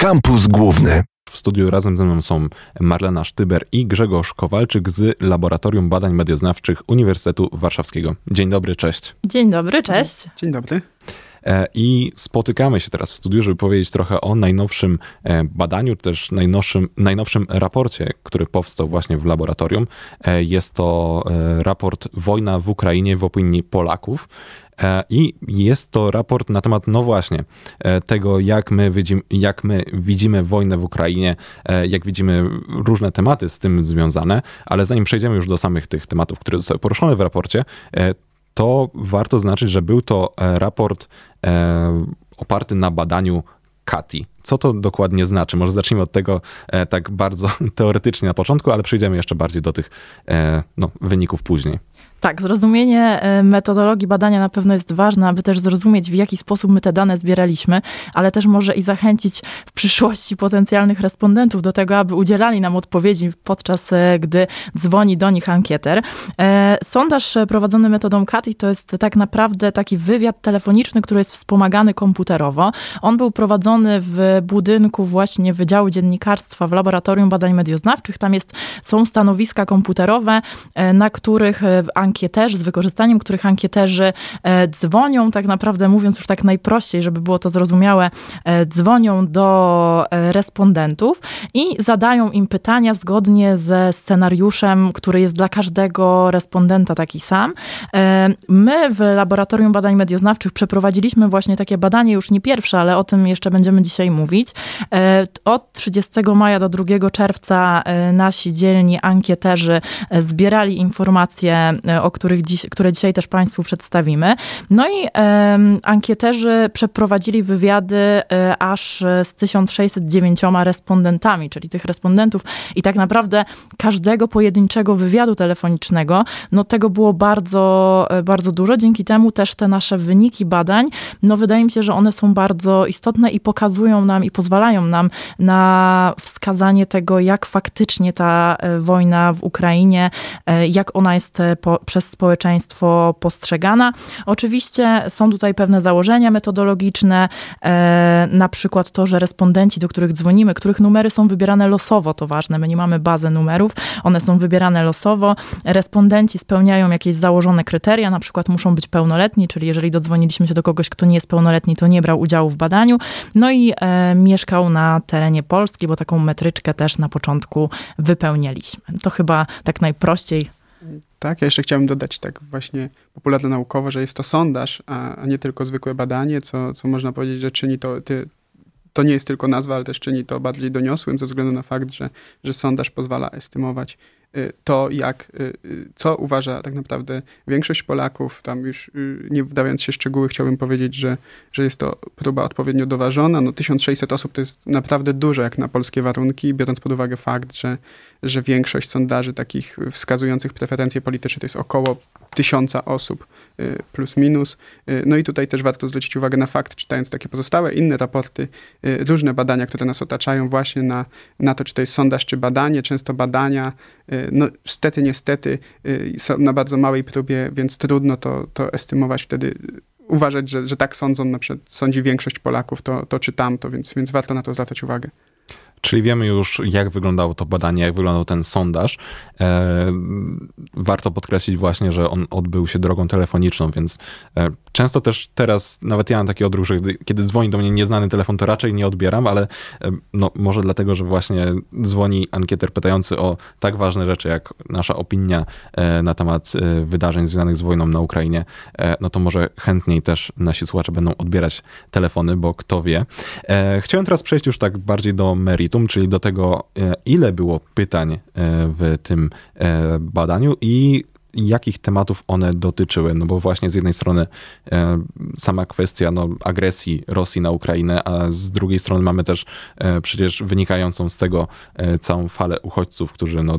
Kampus Główny. W studiu razem ze mną są Marlena Sztyber i Grzegorz Kowalczyk z Laboratorium Badań Medioznawczych Uniwersytetu Warszawskiego. Dzień dobry, cześć. Dzień dobry, cześć. Dzień dobry. E, I spotykamy się teraz w studiu, żeby powiedzieć trochę o najnowszym e, badaniu, też najnowszym, najnowszym raporcie, który powstał właśnie w laboratorium. E, jest to raport Wojna w Ukrainie w opinii Polaków. I jest to raport na temat, no właśnie, tego, jak my, widzimy, jak my widzimy wojnę w Ukrainie, jak widzimy różne tematy z tym związane, ale zanim przejdziemy już do samych tych tematów, które zostały poruszone w raporcie, to warto znaczyć, że był to e, raport e, oparty na badaniu Kati. Co to dokładnie znaczy? Może zacznijmy od tego e, tak bardzo teoretycznie na początku, ale przejdziemy jeszcze bardziej do tych e, no, wyników później. Tak, zrozumienie e, metodologii badania na pewno jest ważne, aby też zrozumieć, w jaki sposób my te dane zbieraliśmy, ale też może i zachęcić w przyszłości potencjalnych respondentów do tego, aby udzielali nam odpowiedzi podczas e, gdy dzwoni do nich ankieter. E, sondaż prowadzony metodą CATI to jest tak naprawdę taki wywiad telefoniczny, który jest wspomagany komputerowo. On był prowadzony w budynku właśnie Wydziału Dziennikarstwa w Laboratorium Badań Medioznawczych. Tam jest, są stanowiska komputerowe, na których ankieterzy, z wykorzystaniem których ankieterzy e, dzwonią, tak naprawdę mówiąc już tak najprościej, żeby było to zrozumiałe, e, dzwonią do e, respondentów i zadają im pytania zgodnie ze scenariuszem, który jest dla każdego respondenta taki sam. My w Laboratorium Badań Medioznawczych przeprowadziliśmy właśnie takie badanie, już nie pierwsze, ale o tym jeszcze będziemy dzisiaj mówić. Od 30 maja do 2 czerwca nasi dzielni ankieterzy zbierali informacje o których dziś, które dzisiaj też Państwu przedstawimy. No i e, ankieterzy przeprowadzili wywiady e, aż z 1609 respondentami, czyli tych respondentów i tak naprawdę każdego pojedynczego wywiadu telefonicznego, no tego było bardzo, e, bardzo dużo. Dzięki temu też te nasze wyniki badań, no wydaje mi się, że one są bardzo istotne i pokazują nam i pozwalają nam na wskazanie tego, jak faktycznie ta e, wojna w Ukrainie, e, jak ona jest przez społeczeństwo postrzegana. Oczywiście są tutaj pewne założenia metodologiczne, e, na przykład to, że respondenci, do których dzwonimy, których numery są wybierane losowo, to ważne, my nie mamy bazę numerów, one są wybierane losowo. Respondenci spełniają jakieś założone kryteria, na przykład muszą być pełnoletni, czyli jeżeli dodzwoniliśmy się do kogoś, kto nie jest pełnoletni, to nie brał udziału w badaniu. No i e, mieszkał na terenie Polski, bo taką metryczkę też na początku wypełnialiśmy. To chyba tak najprościej tak, ja jeszcze chciałbym dodać tak właśnie popularno naukowo, że jest to sondaż, a, nie tylko zwykłe badanie, co, co można powiedzieć, że czyni to, ty, to nie jest tylko nazwa, ale też czyni to bardziej doniosłym ze względu na fakt, że, że sondaż pozwala estymować to, jak, y, y, co uważa tak naprawdę większość Polaków, tam już nie wdając się w szczegóły, chciałbym powiedzieć, że, że jest to próba odpowiednio doważona. No 1600 osób to jest naprawdę dużo jak na polskie warunki, biorąc pod uwagę fakt, że, że większość sondaży takich wskazujących preferencje polityczne to jest około tysiąca osób plus minus. No i tutaj też warto zwrócić uwagę na fakt, czytając takie pozostałe inne raporty, różne badania, które nas otaczają właśnie na, na to, czy to jest sondaż, czy badanie. Często badania no niestety, niestety y, są na bardzo małej próbie, więc trudno to, to estymować wtedy uważać, że, że tak sądzą, na przykład sądzi większość Polaków, to, to czy tamto, więc, więc warto na to zwracać uwagę. Czyli wiemy już, jak wyglądało to badanie, jak wyglądał ten sondaż. E, warto podkreślić właśnie, że on odbył się drogą telefoniczną, więc e, często też teraz, nawet ja mam taki odruch, że kiedy dzwoni do mnie nieznany telefon, to raczej nie odbieram, ale e, no, może dlatego, że właśnie dzwoni ankieter pytający o tak ważne rzeczy, jak nasza opinia na temat wydarzeń związanych z wojną na Ukrainie, no to może chętniej też nasi słuchacze będą odbierać telefony, bo kto wie. Chciałem teraz przejść już tak bardziej do meritum meritum, czyli do tego, e, ile było pytań e, w tym e, badaniu i jakich tematów one dotyczyły. No bo właśnie z jednej strony sama kwestia no, agresji Rosji na Ukrainę, a z drugiej strony mamy też przecież wynikającą z tego całą falę uchodźców, którzy no,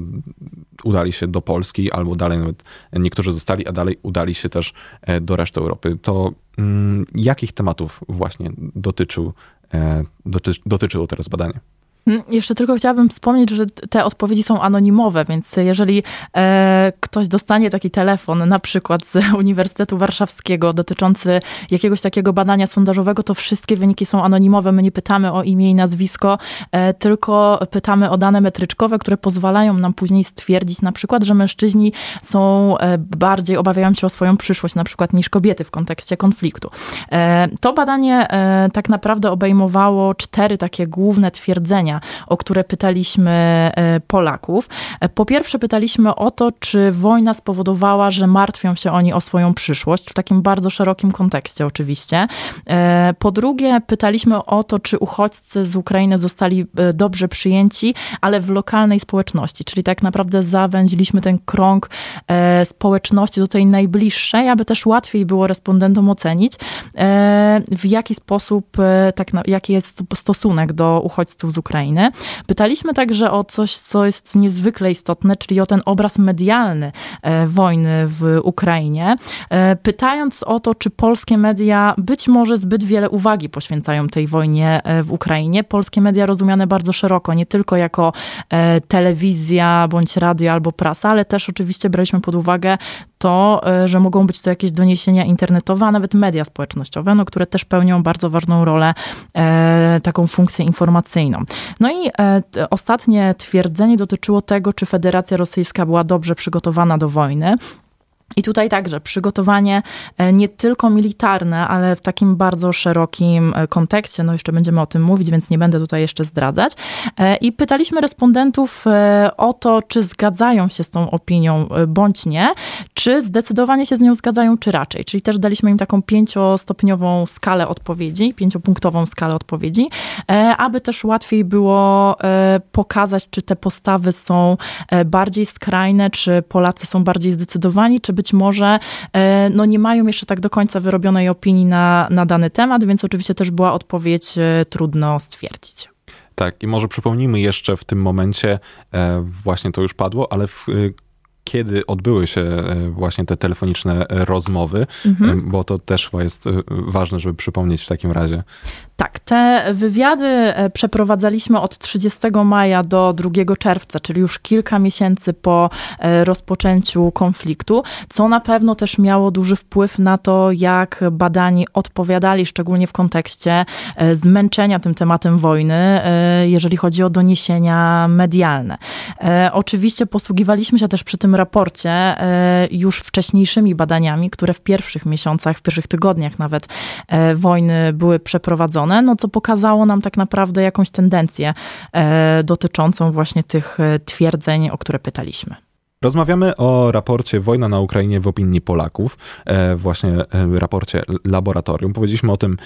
udali się do Polski, albo dalej nawet niektórzy zostali, a dalej udali się też do reszty Europy. To mm, jakich tematów właśnie dotyczył, doty, dotyczyło teraz badanie? Hmm, jeszcze tylko chciałabym wspomnieć, że te odpowiedzi są anonimowe, więc jeżeli e, ktoś dostanie taki telefon, na przykład z Uniwersytetu Warszawskiego, dotyczący jakiegoś takiego badania sondażowego, to wszystkie wyniki są anonimowe. My nie pytamy o imię i nazwisko, e, tylko pytamy o dane metryczkowe, które pozwalają nam później stwierdzić na przykład, że mężczyźni są e, bardziej obawiają się o swoją przyszłość, na przykład niż kobiety w kontekście konfliktu. E, to badanie e, tak naprawdę obejmowało cztery takie główne twierdzenia, o które pytaliśmy e, Polaków. Po pierwsze pytaliśmy o to, czy wojna spowodowała, że martwią się oni o swoją przyszłość, w takim bardzo szerokim kontekście oczywiście. Po drugie pytaliśmy o to, czy uchodźcy z Ukrainy zostali dobrze przyjęci, ale w lokalnej społeczności, czyli tak naprawdę zawęziliśmy ten krąg społeczności do tej najbliższej, aby też łatwiej było respondentom ocenić, w jaki sposób, tak, jaki jest stosunek do uchodźców z Ukrainy. Pytaliśmy także o coś, co jest niezwykle istotne, czyli o ten obraz medialny e, wojny w Ukrainie, e, pytając o to, czy polskie media być może zbyt wiele uwagi poświęcają tej wojnie e, w Ukrainie. Polskie media rozumiane bardzo szeroko, nie tylko jako telewizja, bądź radio, albo prasa, ale też oczywiście braliśmy pod uwagę to, że mogą być to jakieś doniesienia internetowe, a nawet media społecznościowe, no, które też pełnią bardzo ważną rolę, taką funkcję informacyjną. No i e, ostatnie twierdzenie dotyczyło tego, czy Federacja Rosyjska była dobrze przygotowana do wojny. I tutaj także przygotowanie e, nie tylko militarne, ale w takim bardzo szerokim e, kontekście. No jeszcze będziemy o tym mówić, więc nie będę tutaj jeszcze zdradzać. E, I pytaliśmy respondentów o to, czy zgadzają się z tą opinią bądź nie, czy zdecydowanie się z nią zgadzają, czy raczej. Czyli też daliśmy im taką pięciostopniową skalę odpowiedzi, pięciopunktową skalę odpowiedzi, aby też łatwiej było pokazać, czy te postawy są bardziej skrajne, czy Polacy są bardziej zdecydowani, czy być może e, no, nie mają jeszcze tak do końca wyrobionej opinii na, na dany temat, więc oczywiście też była odpowiedź e, trudno stwierdzić. Tak, i może przypomnijmy jeszcze w tym momencie, e, właśnie to już padło, ale w kiedy odbyły się właśnie te telefoniczne rozmowy, mhm. bo to też chyba jest ważne, żeby przypomnieć w takim razie. Tak, te wywiady e, przeprowadzaliśmy od 30 maja do 2 czerwca, czyli już kilka miesięcy po e, rozpoczęciu konfliktu, co na pewno też miało duży wpływ na to, jak badani odpowiadali, szczególnie w kontekście e, zmęczenia tym tematem wojny, jeżeli chodzi o doniesienia medialne. Oczywiście posługiwaliśmy się też przy tym raporcie już wcześniejszymi badaniami, które w pierwszych miesiącach, w pierwszych tygodniach nawet wojny były przeprowadzone no co pokazało nam tak naprawdę jakąś tendencję e, dotyczącą właśnie tych e, twierdzeń, o które pytaliśmy. Rozmawiamy o raporcie Wojna na Ukrainie w opinii Polaków, e, właśnie raporcie laboratorium. Powiedzieliśmy o tym,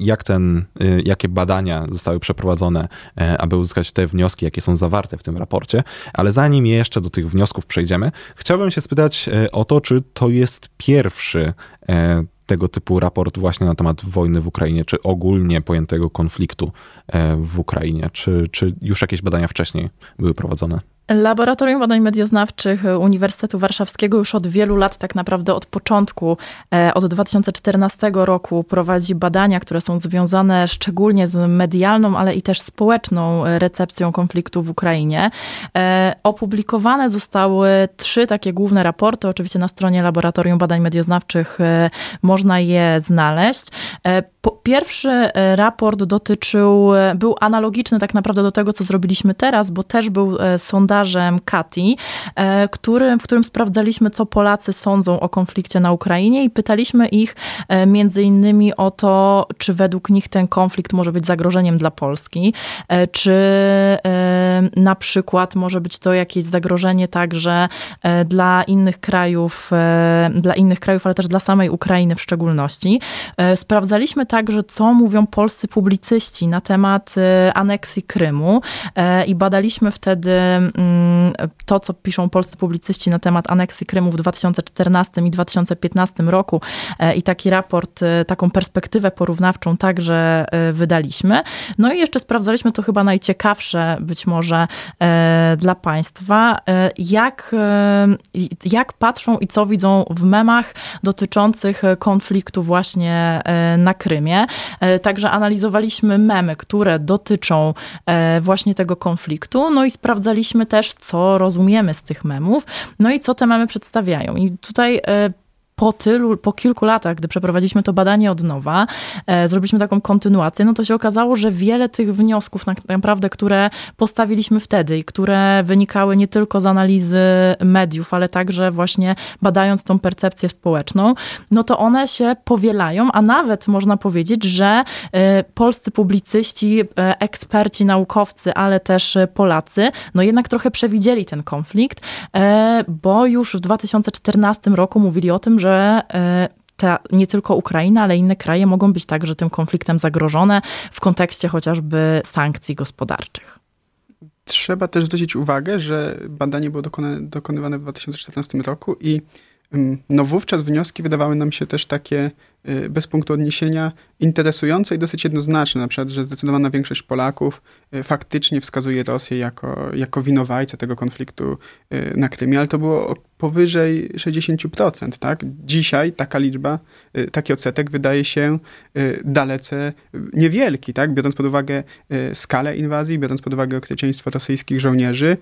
jak ten, jakie badania zostały przeprowadzone, aby uzyskać te wnioski, jakie są zawarte w tym raporcie. Ale zanim jeszcze do tych wniosków przejdziemy, chciałbym się spytać o to, czy to jest pierwszy tego typu raport właśnie na temat wojny w Ukrainie, czy ogólnie pojętego konfliktu e, w Ukrainie? Czy, czy już jakieś badania wcześniej były prowadzone? Laboratorium Badań Medioznawczych Uniwersytetu Warszawskiego już od wielu lat, tak naprawdę od początku, e, od 2014 roku prowadzi badania, które są związane szczególnie z medialną, ale i też społeczną recepcją konfliktu w Ukrainie. E, opublikowane zostały trzy takie główne raporty. Oczywiście na stronie Laboratorium Badań Medioznawczych e, można je znaleźć. Pierwszy raport dotyczył, był analogiczny tak naprawdę do tego, co zrobiliśmy teraz, bo też był sondaż sondażem Kati, e, w którym sprawdzaliśmy, co Polacy sądzą o konflikcie na Ukrainie i pytaliśmy ich e, między innymi o to, czy według nich ten konflikt może być zagrożeniem dla Polski, e, czy na przykład może być to jakieś zagrożenie także dla innych krajów, dla innych krajów, ale też dla samej Ukrainy w szczególności. Sprawdzaliśmy także, co mówią polscy publicyści na temat aneksji Krymu i badaliśmy wtedy to, co piszą polscy publicyści na temat aneksji Krymu w 2014 i 2015 roku e, i taki raport, e, taką perspektywę porównawczą także e, wydaliśmy. No i jeszcze sprawdzaliśmy, to chyba najciekawsze być może dla Państwa. Jak, jak patrzą i co widzą w memach dotyczących konfliktu właśnie na Krymie? Także analizowaliśmy memy, które dotyczą właśnie tego konfliktu, no i sprawdzaliśmy też, co rozumiemy z tych memów, no i co te memy przedstawiają. I tutaj po tylu, po kilku latach, gdy przeprowadziliśmy to badanie od nowa, e, zrobiliśmy taką kontynuację, no to się okazało, że wiele tych wniosków tak naprawdę, które postawiliśmy wtedy i które wynikały nie tylko z analizy mediów, ale także właśnie badając tą percepcję społeczną, no to one się powielają, a nawet można powiedzieć, że e, polscy publicyści, e, eksperci, naukowcy, ale też Polacy, no jednak trochę przewidzieli ten konflikt, e, bo już w 2014 roku mówili o tym, że e, ta, nie tylko Ukraina, ale inne kraje mogą być także tym konfliktem zagrożone w kontekście chociażby sankcji gospodarczych. Trzeba też zwrócić uwagę, że badanie było dokonywane w 2014 roku i no wówczas wnioski wydawały nam się też takie Y, bez punktu odniesienia interesujące i dosyć jednoznaczne. Na przykład, że zdecydowana większość Polaków y, faktycznie wskazuje Rosję jako, jako winowajcę tego konfliktu y, na Krymie, ale to było powyżej 60%. Tak? Dzisiaj taka liczba, taki odsetek wydaje się dalece niewielki, tak? biorąc pod uwagę skalę inwazji, biorąc pod uwagę okrycieństwo rosyjskich żołnierzy.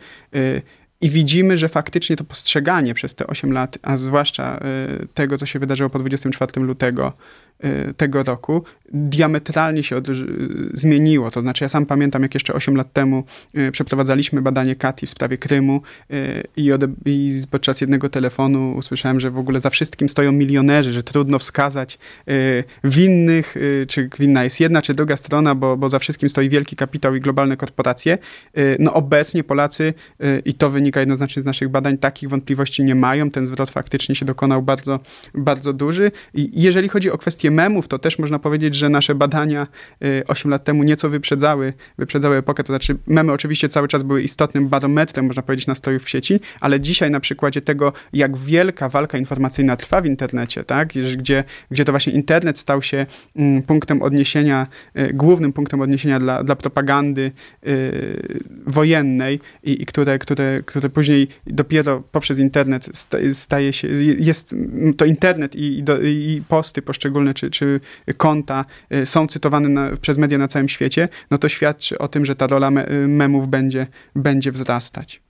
I widzimy, że faktycznie to postrzeganie przez te 8 lat, a zwłaszcza y, tego, co się wydarzyło po 24 lutego, tego roku diametralnie się y, zmieniło. To znaczy, ja sam pamiętam, jak jeszcze 8 lat temu y, przeprowadzaliśmy badanie Kati w sprawie Krymu i, i podczas jednego telefonu usłyszałem, że w ogóle za wszystkim stoją milionerzy, że trudno wskazać winnych, czy winna jest jedna, czy druga strona, bo, bo za wszystkim stoi wielki kapitał i globalne korporacje. No obecnie Polacy, i to wynika jednoznacznie z naszych badań, takich wątpliwości nie mają. Ten zwrot faktycznie się dokonał bardzo, bardzo duży. I jeżeli chodzi o kwestię memów, to też można powiedzieć, że nasze badania 8 y, lat temu nieco wyprzedzały, wyprzedzały epokę, to znaczy memy oczywiście cały czas były istotnym barometrem, można powiedzieć, nastrojów w sieci, ale dzisiaj na przykładzie tego, jak wielka walka informacyjna trwa w internecie, tak, gdzie, gdzie to właśnie internet stał się mm, punktem odniesienia, y, głównym punktem odniesienia dla, dla propagandy y, wojennej i, i które, które, które później dopiero poprzez internet staje się, jest to internet i, i, do, i posty poszczególne, czy, czy konta y, są cytowane na, przez media na całym świecie, no to świadczy o tym, że ta rola y, memów będzie, będzie wzrastać.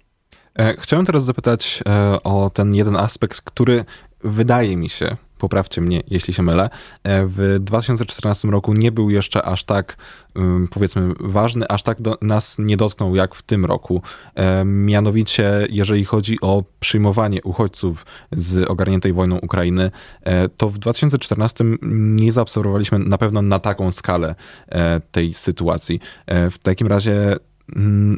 E, chciałem teraz zapytać e, o ten jeden aspekt, który wydaje mi się, poprawcie mnie, jeśli się mylę, e, w 2014 roku nie był jeszcze aż tak, powiedzmy, ważny, aż tak do, nas nie dotknął jak w tym roku. E, mianowicie, jeżeli chodzi o przyjmowanie uchodźców z ogarniętej wojną Ukrainy, e, to w 2014 nie zaobserwowaliśmy na pewno na taką skalę tej sytuacji. W takim razie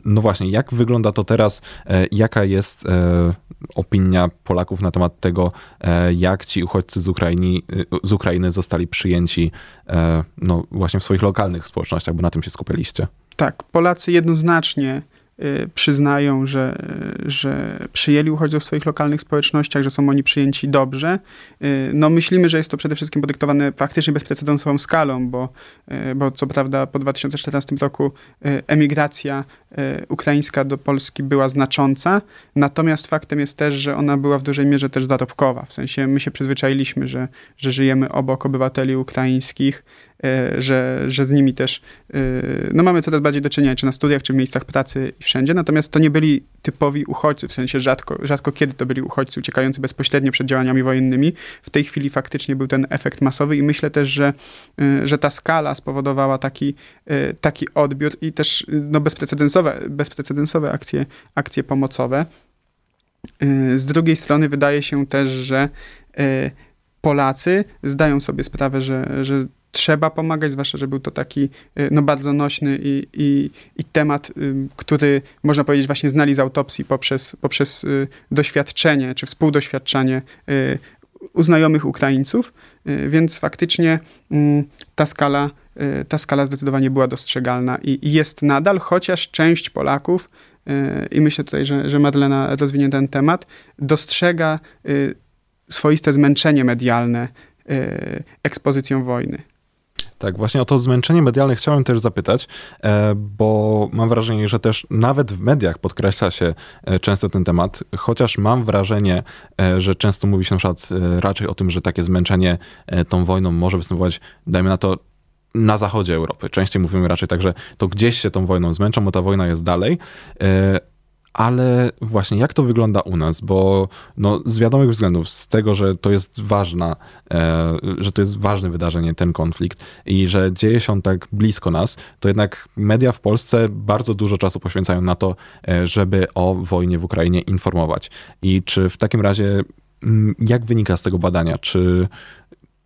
no właśnie, jak wygląda to teraz? E, jaka jest e, opinia Polaków na temat tego, e, jak ci uchodźcy z Ukrainy, z Ukrainy zostali przyjęci no właśnie w swoich lokalnych społecznościach, bo na tym się skupialiście? Tak, Polacy jednoznacznie przyznają, że, że przyjęli uchodźców w swoich lokalnych społecznościach, że są oni przyjęci dobrze. Y, no myślimy, że jest to przede wszystkim podyktowane faktycznie bezprecedensową skalą, bo, y, bo co prawda po 2014 roku emigracja ukraińska do Polski była znacząca, natomiast faktem jest też, że ona była w dużej mierze też zarobkowa. W sensie my się przyzwyczailiśmy, że, że żyjemy obok obywateli ukraińskich, że, że z nimi też e, no mamy coraz bardziej do czynienia, czy na studiach, czy w miejscach pracy i wszędzie, natomiast to nie byli typowi uchodźcy, w sensie rzadko, rzadko kiedy to byli uchodźcy uciekający bezpośrednio przed działaniami wojennymi. W tej chwili faktycznie był ten efekt masowy i myślę też, że, e, że ta skala spowodowała taki, taki odbiór i też no, bezprecedensowe, bezprecedensowe akcje, akcje pomocowe. Z drugiej strony wydaje się też, że Polacy zdają sobie sprawę, że, że trzeba pomagać, zwłaszcza, że był to taki y, no, bardzo nośny i, i, i temat, y, który można powiedzieć właśnie znali z autopsji poprzez, poprzez y, doświadczenie czy współdoświadczanie u znajomych Ukraińców, więc faktycznie mm, ta skala, ta skala zdecydowanie była dostrzegalna i, jest nadal, chociaż część Polaków, i myślę tutaj, że, że Madlena rozwinie ten temat, dostrzega swoiste zmęczenie medialne ekspozycją wojny. Tak, właśnie o to zmęczenie medialne chciałem też zapytać, e, bo mam wrażenie, że też nawet w mediach podkreśla się e, często ten temat, chociaż mam wrażenie, e, że często mówi się na przykład raczej o tym, że takie zmęczenie tą wojną może występować, dajmy na to, na zachodzie Europy. Częściej mówimy raczej tak, że to gdzieś się tą wojną zmęczą, bo ta wojna jest dalej ale właśnie jak to wygląda u nas, bo no, z wiadomych względów, z tego, że to jest ważna, e, że to jest ważne wydarzenie, ten konflikt i że dzieje się on tak blisko nas, to jednak media w Polsce bardzo dużo czasu poświęcają na to, e, żeby o wojnie w Ukrainie informować. I czy w takim razie, mm, jak wynika z tego badania, czy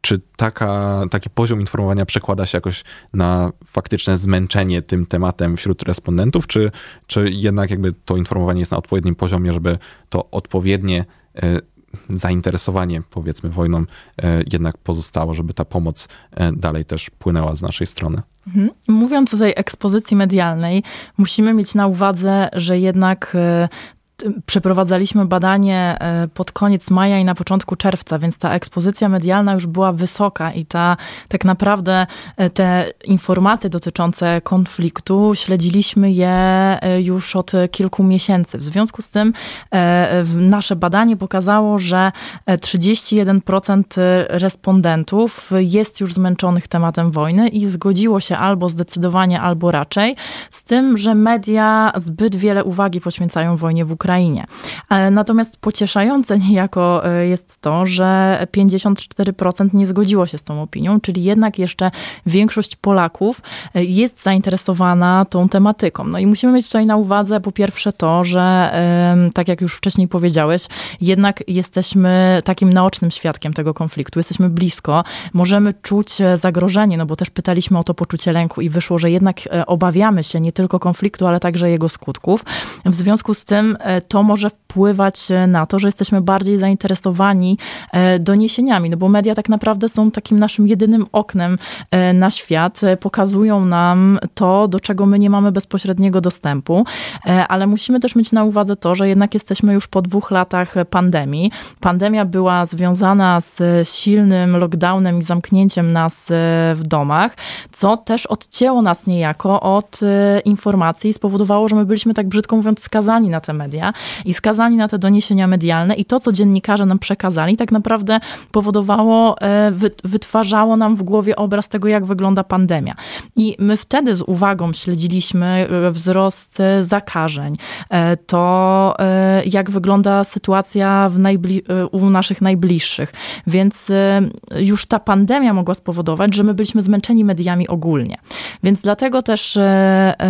czy taka, taki poziom informowania przekłada się jakoś na faktyczne zmęczenie tym tematem wśród respondentów, czy, czy jednak jakby to informowanie jest na odpowiednim poziomie, żeby to odpowiednie e, zainteresowanie, powiedzmy, wojną e, jednak pozostało, żeby ta pomoc e, dalej też płynęła z naszej strony. Mhm. Mówiąc o tej ekspozycji medialnej, musimy mieć na uwadze, że jednak przeprowadzaliśmy badanie e, pod koniec maja i na początku czerwca, więc ta ekspozycja medialna już była wysoka i ta tak naprawdę e, te informacje dotyczące konfliktu śledziliśmy je e, już od kilku miesięcy. W związku z tym nasze badanie pokazało, że 31% respondentów jest już zmęczonych tematem wojny i zgodziło się albo zdecydowanie, albo raczej z tym, że media zbyt wiele uwagi poświęcają wojnie w Ukrainie Ukrainie. Natomiast pocieszające niejako e, jest to, że 54% nie zgodziło się z tą opinią, czyli jednak jeszcze większość Polaków e, jest zainteresowana tą tematyką. No i musimy mieć tutaj na uwadze po pierwsze to, że tak jak już wcześniej powiedziałeś, jednak jesteśmy takim naocznym świadkiem tego konfliktu, jesteśmy blisko, możemy czuć e, zagrożenie, no bo też pytaliśmy o to poczucie lęku i wyszło, że jednak obawiamy się nie tylko konfliktu, ale także jego skutków. W związku z tym to może wpływać e, na to, że jesteśmy bardziej zainteresowani e, doniesieniami, no bo media tak naprawdę są takim naszym jedynym oknem e, na świat, pokazują nam to, do czego my nie mamy bezpośredniego dostępu, ale musimy też mieć na uwadze to, że jednak jesteśmy już po dwóch latach pandemii. Pandemia była związana z silnym lockdownem i zamknięciem nas w domach, co też odcięło nas niejako od informacji i spowodowało, że my byliśmy tak brzydko mówiąc skazani na te media i skazani na te doniesienia medialne i to, co dziennikarze nam przekazali, tak naprawdę powodowało, e, wytwarzało nam w głowie obraz tego, jak wygląda pandemia. I my wtedy z uwagą śledziliśmy e, wzrost e, zakażeń, to jak wygląda sytuacja u naszych najbliższych. Więc już ta pandemia mogła spowodować, że my byliśmy zmęczeni mediami ogólnie. Więc dlatego też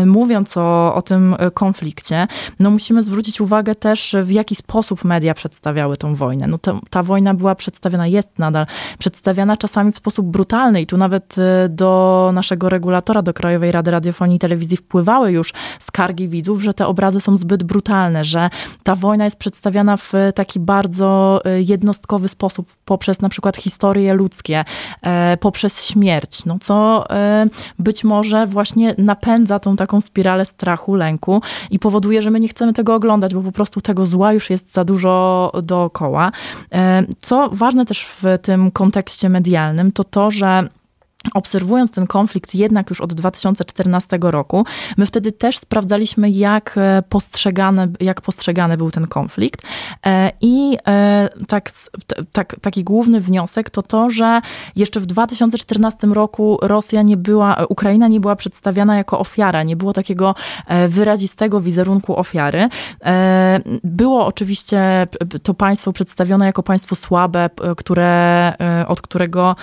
mówiąc o, o tym konflikcie, no musimy zwrócić uwagę, uwagę też, w jaki sposób media przedstawiały tą wojnę. No ta wojna była przedstawiana, jest nadal przedstawiana czasami w sposób brutalny i tu nawet y, do naszego regulatora, do Krajowej Rady Radiofonii i Telewizji wpływały już skargi widzów, że te obrazy są zbyt brutalne, że ta wojna jest przedstawiana w taki bardzo y, jednostkowy sposób poprzez na przykład historie ludzkie, e, poprzez śmierć, no co e, być może właśnie napędza tą taką spiralę strachu, lęku i powoduje, że my nie chcemy tego oglądać, bo po prostu tego zła już jest za dużo dookoła. E, co ważne też w tym kontekście medialnym, to to, że Obserwując ten konflikt jednak już od 2014 roku, my wtedy też sprawdzaliśmy, jak e, postrzegany, jak postrzegany był ten konflikt. E, I e, tak, tak, taki główny wniosek to to, że jeszcze w 2014 roku Rosja nie była, Ukraina nie była przedstawiana jako ofiara, nie było takiego wyrazistego wizerunku ofiary. Było oczywiście to państwo przedstawione jako państwo słabe, które, od którego,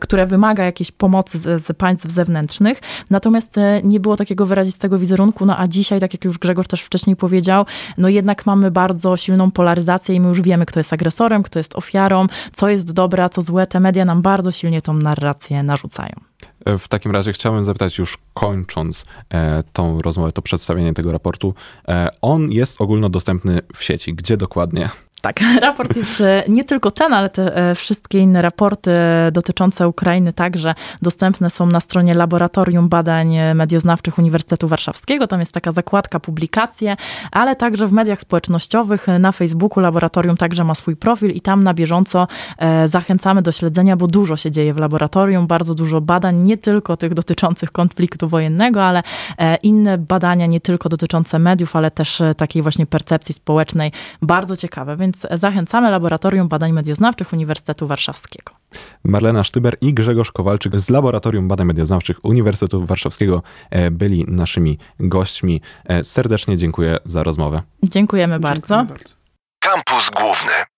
które wymaga jakiejś pomocy z, z państw zewnętrznych, natomiast e, nie było takiego wyrazistego wizerunku, no a dzisiaj, tak jak już Grzegorz też wcześniej powiedział, no jednak mamy bardzo silną polaryzację i my już wiemy, kto jest agresorem, kto jest ofiarą, co jest dobre, a co złe. Te media nam bardzo silnie tą narrację narzucają. E, w takim razie chciałbym zapytać, już kończąc e, tą rozmowę, to przedstawienie tego raportu. E, on jest ogólnodostępny w sieci. Gdzie dokładnie? Tak, raport jest e, nie tylko ten, ale te e, wszystkie inne raporty dotyczące Ukrainy także dostępne są na stronie Laboratorium Badań Medioznawczych Uniwersytetu Warszawskiego. Tam jest taka zakładka publikacje, ale także w mediach społecznościowych, na Facebooku Laboratorium także ma swój profil i tam na bieżąco zachęcamy do śledzenia, bo dużo się dzieje w laboratorium, bardzo dużo badań, nie tylko tych dotyczących konfliktu wojennego, ale inne badania, nie tylko dotyczące mediów, ale też takiej właśnie percepcji społecznej, bardzo ciekawe, więc zachęcamy Laboratorium Badań Medioznawczych Uniwersytetu Warszawskiego. Marlena Sztyber i Grzegorz Kowalczyk z Laboratorium Badań Medioznawczych Uniwersytetu Warszawskiego e, byli naszymi gośćmi. E, serdecznie dziękuję za rozmowę. Dziękujemy bardzo. Dziękuję bardzo. Kampus Główny.